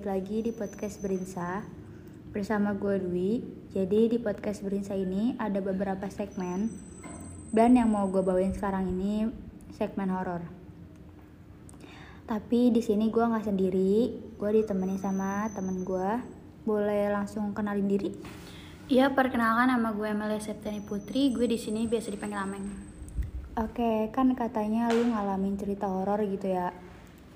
balik lagi di podcast Berinsa bersama gue Dwi. Jadi di podcast Berinsa ini ada beberapa segmen dan yang mau gue bawain sekarang ini segmen horor. Tapi di sini gue nggak sendiri, gue ditemani sama temen gue. Boleh langsung kenalin diri? Iya, perkenalkan nama gue Amelia Septiani Putri. Gue di sini biasa dipanggil Ameng. Oke, kan katanya lu ngalamin cerita horor gitu ya.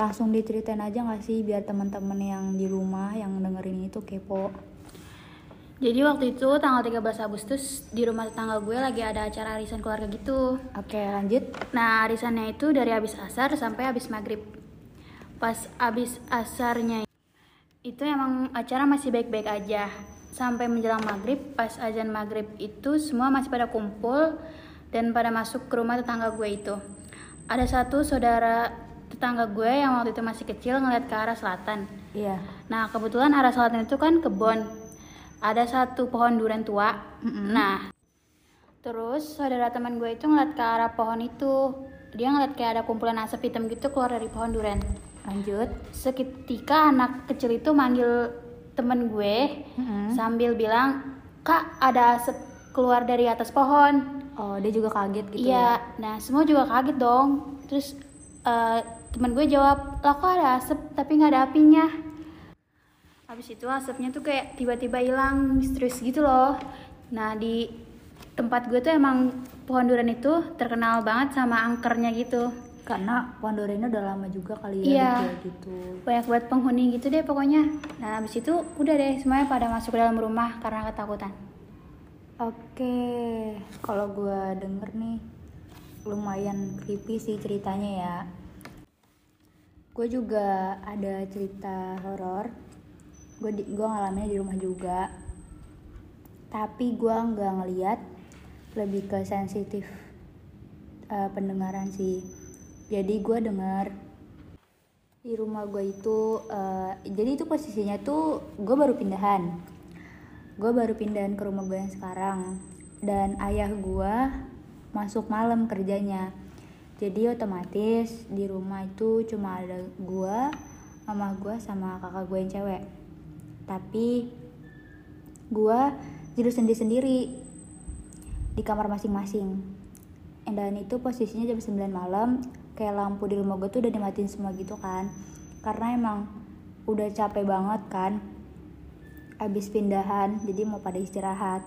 Langsung diceritain aja gak sih biar teman-teman yang di rumah yang dengerin itu kepo. Jadi waktu itu tanggal 13 Agustus di rumah tetangga gue lagi ada acara arisan keluarga gitu. Oke, lanjut. Nah, arisannya itu dari habis asar sampai habis maghrib. Pas habis asarnya itu emang acara masih baik-baik aja. Sampai menjelang maghrib, pas azan maghrib itu semua masih pada kumpul dan pada masuk ke rumah tetangga gue itu. Ada satu saudara tetangga gue yang waktu itu masih kecil ngeliat ke arah selatan. Iya. Nah, kebetulan arah selatan itu kan kebon. Ada satu pohon durian tua. Nah, terus saudara teman gue itu ngeliat ke arah pohon itu. Dia ngeliat kayak ada kumpulan asap hitam gitu keluar dari pohon durian. Lanjut. Seketika anak kecil itu manggil temen gue Mm-mm. sambil bilang, "Kak, ada asap keluar dari atas pohon." Oh, dia juga kaget gitu Iya, ya. nah semua juga kaget dong. Terus eh, temen gue jawab, lah kok ada asap tapi nggak ada apinya. Habis itu asapnya tuh kayak tiba-tiba hilang misterius gitu loh. Nah di tempat gue tuh emang pohon durian itu terkenal banget sama angkernya gitu. Karena pohon duriannya udah lama juga kali ya Iya. gitu. Banyak buat penghuni gitu deh pokoknya. Nah habis itu udah deh semuanya pada masuk ke dalam rumah karena ketakutan. Oke, kalau gue denger nih lumayan creepy sih ceritanya ya. Gue juga ada cerita horor. Gue di, gue ngalaminnya di rumah juga. Tapi gue nggak ngeliat, lebih ke sensitif eh, pendengaran sih. Jadi gue denger di rumah gue itu, eh, jadi itu posisinya tuh gue baru pindahan gue baru pindahan ke rumah gue yang sekarang dan ayah gue masuk malam kerjanya jadi otomatis di rumah itu cuma ada gue mama gue sama kakak gue yang cewek. Tapi gue tidur sendiri sendiri di kamar masing-masing. Dan itu posisinya jam 9 malam kayak lampu di rumah gue tuh udah dimatiin semua gitu kan. Karena emang udah capek banget kan abis pindahan jadi mau pada istirahat.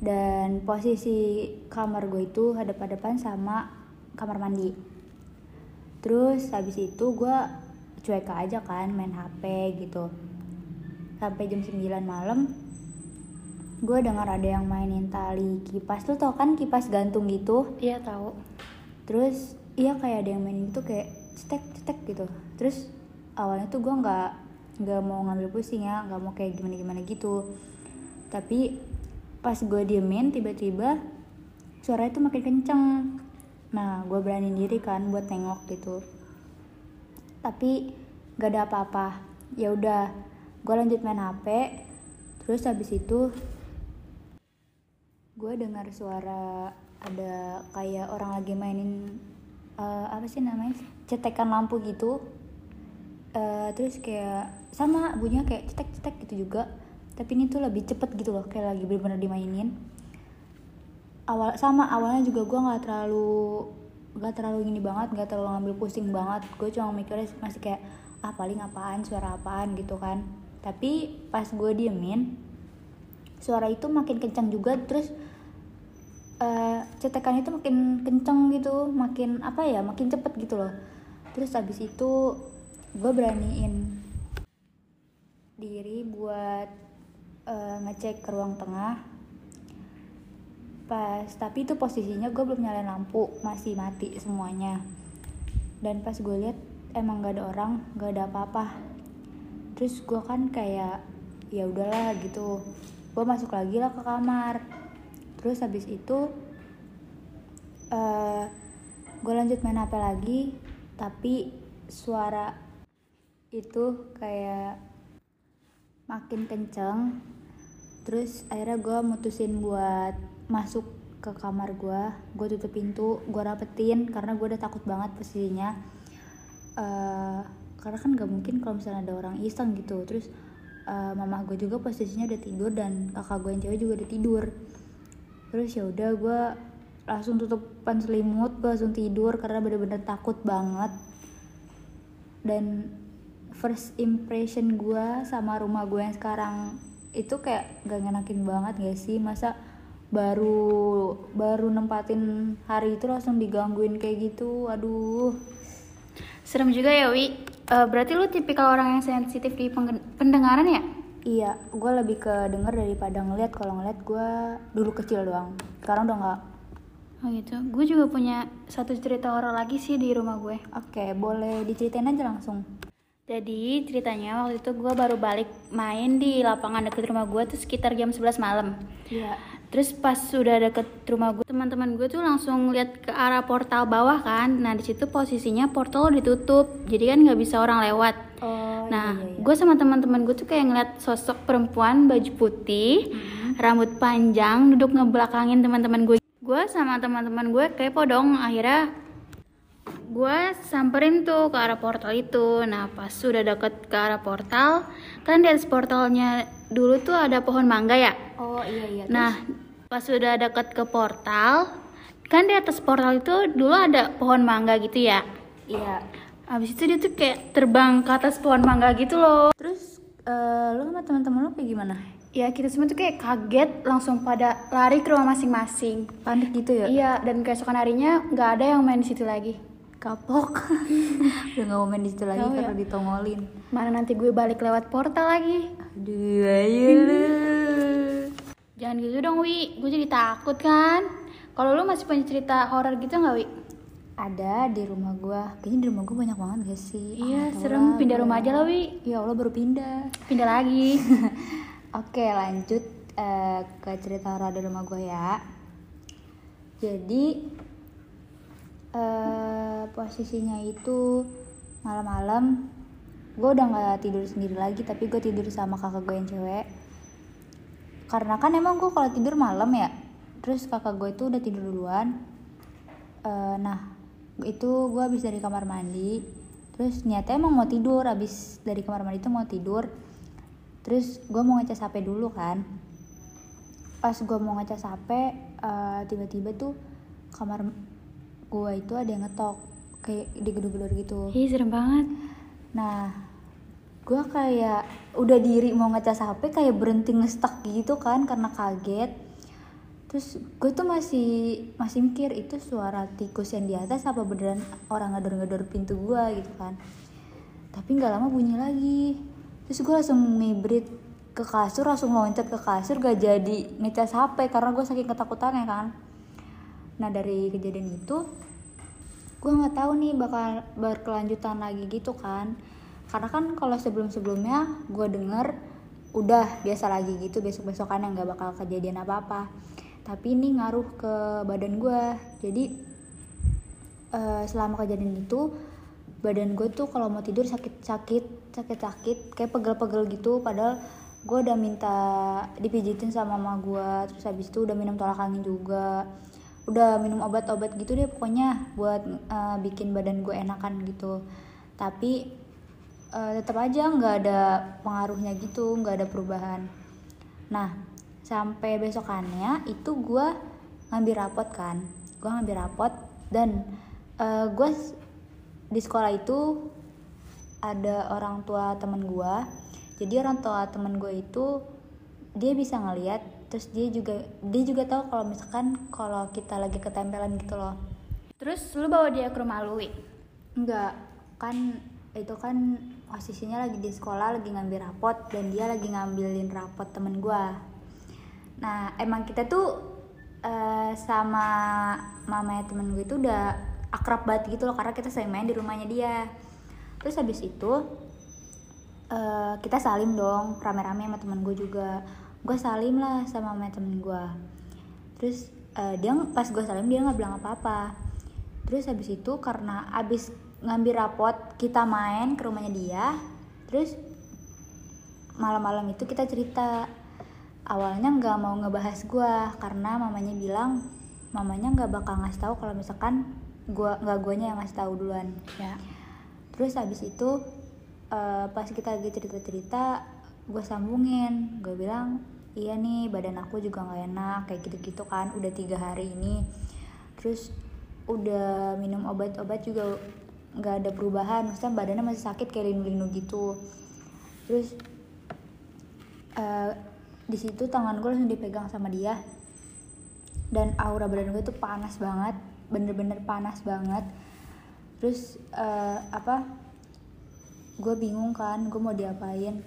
Dan posisi kamar gue itu hadap-hadapan sama kamar mandi. Terus habis itu gue cuek aja kan main HP gitu. Sampai jam 9 malam gue dengar ada yang mainin tali kipas. Lu tau kan kipas gantung gitu? Iya tahu. terus iya kayak ada yang mainin gitu kayak cetek cetek gitu. Terus awalnya tuh gue nggak nggak mau ngambil pusing ya nggak mau kayak gimana gimana gitu. Tapi pas gue diemin tiba-tiba suara itu makin kenceng nah gue berani diri kan buat nengok gitu. Tapi gak ada apa-apa. Ya udah gue lanjut main hp terus habis itu gue dengar suara ada kayak orang lagi mainin eh, apa sih namanya? Cetekan lampu gitu. Eh, terus kayak sama bunyinya kayak cetek cetek gitu juga. Tapi ini tuh lebih cepet gitu loh kayak lagi bener-bener dimainin awal sama awalnya juga gue nggak terlalu nggak terlalu gini banget nggak terlalu ngambil pusing banget. Gue cuma mikirnya masih kayak ah paling apaan suara apaan gitu kan. Tapi pas gue diemin suara itu makin kencang juga terus eh, cetekan itu makin kenceng gitu makin apa ya makin cepet gitu loh. Terus habis itu gue beraniin diri buat eh, ngecek ke ruang tengah pas. Tapi itu posisinya gue belum nyalain lampu masih mati semuanya. Dan pas gue lihat emang gak ada orang gak ada apa-apa. Terus gue kan kayak ya udahlah gitu. Gue masuk lagi lah ke kamar. Terus habis itu eh gue lanjut main hp lagi tapi suara itu kayak makin kenceng. Terus akhirnya gue mutusin buat masuk ke kamar gue gue tutup pintu gue rapetin karena gue udah takut banget posisinya. Eh, karena kan nggak mungkin kalau misalnya ada orang iseng gitu. Terus uh, mama gue juga posisinya udah tidur dan kakak gue yang cewek juga udah tidur. Terus ya udah gue langsung tutupan selimut gue langsung tidur karena bener-bener takut banget. Dan first impression gue sama rumah gue yang sekarang itu kayak gak ngenakin banget gak sih? Masa baru baru nempatin hari itu langsung digangguin kayak gitu aduh serem juga ya Wi uh, berarti lu tipikal orang yang sensitif di pendengaran ya iya gue lebih ke denger daripada ngeliat kalau ngeliat gue dulu kecil doang sekarang udah nggak Oh gitu. Gue juga punya satu cerita horor lagi sih di rumah gue. Oke, boleh diceritain aja langsung. Jadi ceritanya waktu itu gue baru balik main di lapangan deket rumah gue tuh sekitar jam 11 malam. Iya. Terus pas sudah deket rumah gue, teman-teman gue tuh langsung lihat ke arah portal bawah kan. Nah di situ posisinya portal ditutup, jadi kan nggak bisa orang lewat. Oh, nah, iya, iya. gue sama teman-teman gue tuh kayak ngeliat sosok perempuan baju putih, hmm. rambut panjang, duduk ngebelakangin teman-teman gue gue sama teman-teman gue kepo dong akhirnya gue samperin tuh ke arah portal itu nah pas sudah deket ke arah portal kan di atas portalnya dulu tuh ada pohon mangga ya? Oh iya iya. Nah pas sudah deket ke portal kan di atas portal itu dulu ada pohon mangga gitu ya? Iya. Abis itu dia tuh kayak terbang ke atas pohon mangga gitu loh. Terus uh, lu sama teman-teman lu kayak gimana? Ya kita semua tuh kayak kaget langsung pada lari ke rumah masing-masing. Panik gitu ya? Iya dan keesokan harinya nggak ada yang main di situ lagi kapok. Udah nggak mau main di situ lagi oh, karena ya? ditongolin. Mana nanti gue balik lewat portal lagi. Aduh ayo lu. Jangan gitu dong wi. Gue jadi takut kan. Kalau lu masih punya cerita horor gitu nggak wi? Ada di rumah gue kayaknya di rumah gue banyak banget gak sih? Iya ah, serem. pindah rumah aja lah wi. Ya allah baru pindah. Pindah lagi. Oke lanjut uh, ke cerita horor di rumah gue ya. Jadi posisinya itu malam-malam gue udah nggak tidur sendiri lagi tapi gue tidur sama kakak gue yang cewek. Karena kan emang gue kalau tidur malam ya terus kakak gue itu udah tidur duluan. Uh, nah itu gue habis dari kamar mandi terus niatnya emang mau tidur habis dari kamar mandi itu mau tidur. Terus gue mau ngecas hp dulu kan. Pas gue mau ngecas hp uh, tiba-tiba tuh kamar gue itu ada yang ngetok kayak digedor-gedor gitu. Ih serem banget. Nah gue kayak udah diri mau ngecas hp kayak berhenti ngestak gitu kan karena kaget. Terus gue tuh masih masih mikir itu suara tikus yang di atas apa beneran orang ngedor-ngedor pintu gue gitu kan. Tapi nggak lama bunyi lagi. Terus gue langsung mibrit ke kasur langsung loncat ke kasur gak jadi ngecas HP karena gue saking ketakutannya kan nah dari kejadian itu gue nggak tahu nih bakal berkelanjutan lagi gitu kan. Karena kan kalau sebelum sebelumnya gue denger udah biasa lagi gitu besok besokan yang nggak bakal kejadian apa apa tapi ini ngaruh ke badan gue jadi uh, selama kejadian itu badan gue tuh kalau mau tidur sakit-sakit sakit-sakit kayak pegel-pegel gitu. Padahal gue udah minta dipijitin sama mama gue terus habis itu udah minum tolak angin juga udah minum obat-obat gitu deh pokoknya buat uh, bikin badan gue enakan gitu. Tapi uh, tetap aja nggak ada pengaruhnya gitu nggak ada perubahan. Nah sampai besokannya itu gue ngambil rapot kan. Gue ngambil rapot dan uh, gue di sekolah itu ada orang tua temen gue jadi orang tua temen gue itu dia bisa ngeliat terus dia juga dia juga tahu kalau misalkan kalau kita lagi ketempelan gitu loh. Terus lu bawa dia ke rumah lu enggak. Kan itu kan posisinya lagi di sekolah lagi ngambil rapot dan dia lagi ngambilin rapot temen gue nah emang kita tuh uh, sama mamanya temen gue itu udah akrab banget gitu loh karena kita sering main di rumahnya dia. Terus habis itu uh, kita salim dong rame-rame sama temen gue juga. Gue salim lah sama sama temen gue terus uh, dia pas gue salim dia nggak bilang apa-apa. Terus habis itu karena abis ngambil rapot kita main ke rumahnya dia terus malam-malam itu kita cerita. Awalnya nggak mau ngebahas gue karena mamanya bilang mamanya nggak bakal ngasih tahu kalau misalkan gua nggak guanya yang ngasih tahu duluan. Ya. Terus habis itu uh, pas kita lagi cerita-cerita gue sambungin. Gue bilang iya nih badan aku juga nggak enak kayak gitu-gitu kan udah tiga hari ini. Terus udah minum obat-obat juga nggak ada perubahan maksudnya badannya masih sakit kayak linu-linu gitu. Terus uh, di situ tangan gue langsung dipegang sama dia. Dan aura badan gue tuh panas banget bener-bener panas banget. Terus uh, apa gue bingung kan gue mau diapain.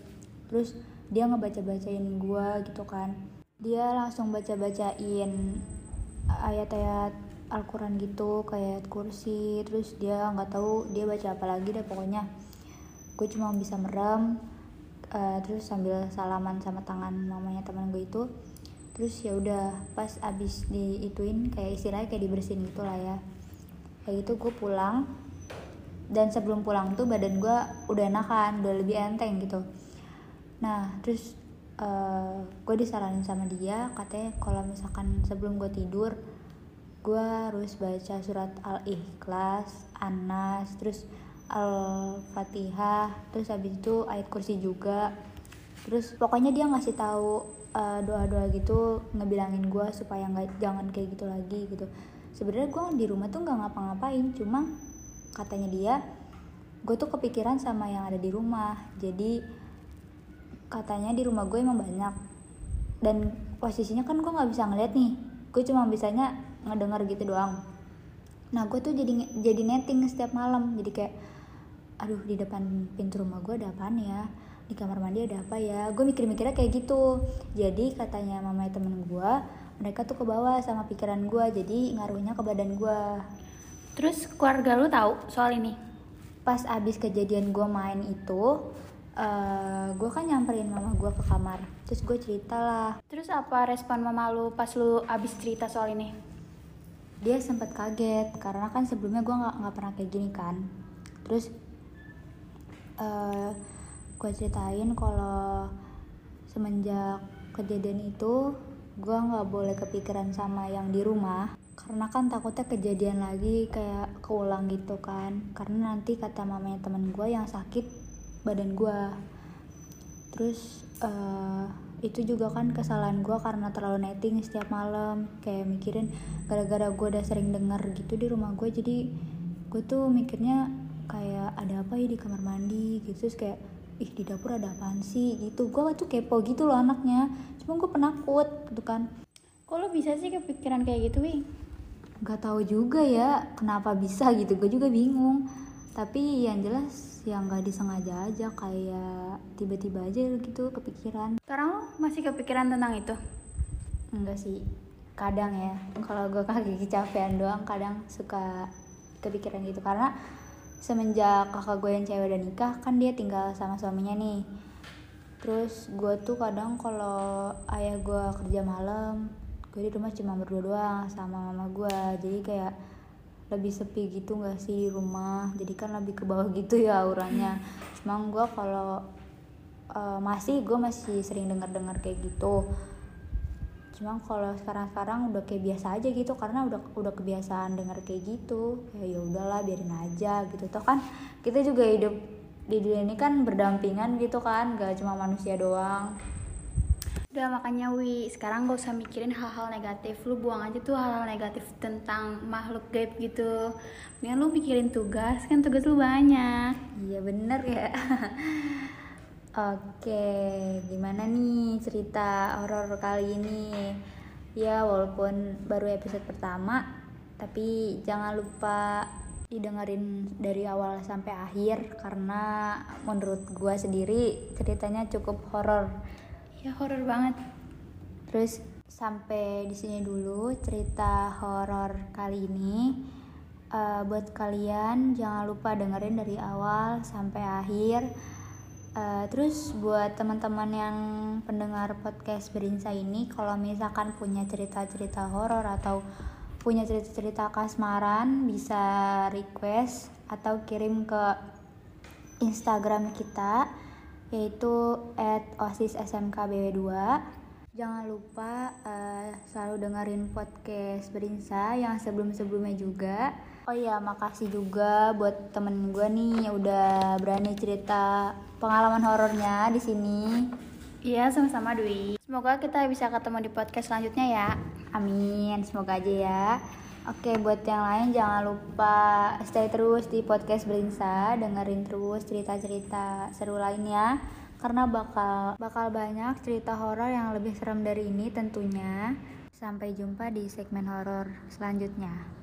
Terus dia ngebaca-bacain gue gitu kan. Dia langsung baca-bacain ayat-ayat Al-Quran gitu kayak kursi. Terus dia nggak tahu dia baca apa lagi deh pokoknya. Gue cuma bisa merem uh, terus sambil salaman sama tangan mamanya teman gue itu. Terus ya udah pas abis diituin kayak istilahnya kayak dibersihin gitu lah ya. Kayak gitu gue pulang dan sebelum pulang tuh badan gue udah enakan udah lebih enteng gitu. Nah terus uh, eh, gue disaranin sama dia katanya kalau misalkan sebelum gue tidur gue harus baca surat al-ikhlas anas terus Al-Fatihah terus habis itu ayat kursi juga. Terus pokoknya dia ngasih tahu uh, doa-doa gitu ngebilangin gue supaya nggak jangan kayak gitu lagi gitu. Sebenarnya gue di rumah tuh nggak ngapa-ngapain cuma katanya dia gue tuh kepikiran sama yang ada di rumah. Jadi katanya di rumah gue emang banyak. Dan posisinya kan gue nggak bisa ngeliat nih. Gue cuma bisanya ngedenger gitu doang. Nah gue tuh jadi jadi netting setiap malam. Jadi kayak aduh di depan pintu rumah gue ada apa ya? Di kamar mandi ada apa ya? Gue mikir-mikirnya kayak gitu. Jadi katanya mama temen gue mereka tuh ke bawah sama pikiran gue. Jadi ngaruhnya ke badan gue terus keluarga lu tahu soal ini? Pas abis kejadian gue main itu uh, eh, gue kan nyamperin mama gue ke kamar. Terus gue cerita lah. Terus apa respon mama lu pas lu abis cerita soal ini? Dia sempat kaget karena kan sebelumnya gue nggak nggak pernah kayak gini kan. Terus uh, eh, gue ceritain kalau semenjak kejadian itu gue nggak boleh kepikiran sama yang di rumah karena kan takutnya kejadian lagi kayak keulang gitu kan. Karena nanti kata mamanya temen gue yang sakit badan gue terus uh, itu juga kan kesalahan gue karena terlalu netting setiap malam. Kayak mikirin gara-gara gue udah sering denger gitu di rumah gue jadi gue tuh mikirnya kayak ada apa ya di kamar mandi gitu. Terus kayak ih di dapur ada apaan sih? Gitu. Gue tuh kepo gitu loh anaknya. Cuma gue penakut gitu kan. Kok lo bisa sih kepikiran kayak gitu wih nggak tahu juga ya kenapa bisa gitu. Gue juga bingung. Tapi yang jelas yang nggak disengaja aja kayak tiba-tiba aja gitu kepikiran. Sekarang lo masih kepikiran tentang itu? Enggak sih. Kadang ya kalau gue kaki kecapean doang kadang suka kepikiran gitu. Karena semenjak kakak gue yang cewek udah nikah kan dia tinggal sama suaminya nih. Terus gue tuh kadang kalau ayah gue kerja malam gue di rumah cuma berdua doang sama mama gue jadi kayak lebih sepi gitu gak sih di rumah? Jadi kan lebih ke bawah gitu ya auranya. Cuma gue kalau uh, masih gue masih sering dengar dengar kayak gitu. Cuma kalau sekarang-sekarang udah kayak biasa aja gitu karena udah udah kebiasaan dengar kayak gitu. Kayak ya udahlah biarin aja gitu. Toh kan kita juga hidup di dunia ini kan berdampingan gitu kan gak cuma manusia doang udah makanya Wi sekarang gak usah mikirin hal-hal negatif lu buang aja tuh hal-hal negatif tentang makhluk gaib gitu mendingan lu mikirin tugas kan tugas lu banyak iya bener ya Oke, gimana nih cerita horor kali ini? Ya, walaupun baru episode pertama, tapi jangan lupa didengerin dari awal sampai akhir karena menurut gue sendiri ceritanya cukup horor. Ya, horor banget. Terus sampai di sini dulu cerita horor kali ini. Uh, buat kalian jangan lupa dengerin dari awal sampai akhir Uh, terus buat teman-teman yang pendengar podcast Berinsa ini, kalau misalkan punya cerita-cerita horor atau punya cerita-cerita kasmaran, bisa request atau kirim ke Instagram kita, yaitu @osissmkbw2. Jangan lupa uh, selalu dengerin podcast Berinsa yang sebelum-sebelumnya juga. Oh iya, makasih juga buat temen gue nih yang udah berani cerita pengalaman horornya di sini. Iya, sama-sama Dwi. Semoga kita bisa ketemu di podcast selanjutnya ya. Amin, semoga aja ya. Oke, buat yang lain jangan lupa stay terus di podcast Belinsa, dengerin terus cerita-cerita seru lainnya karena bakal bakal banyak cerita horor yang lebih serem dari ini tentunya. Sampai jumpa di segmen horor selanjutnya.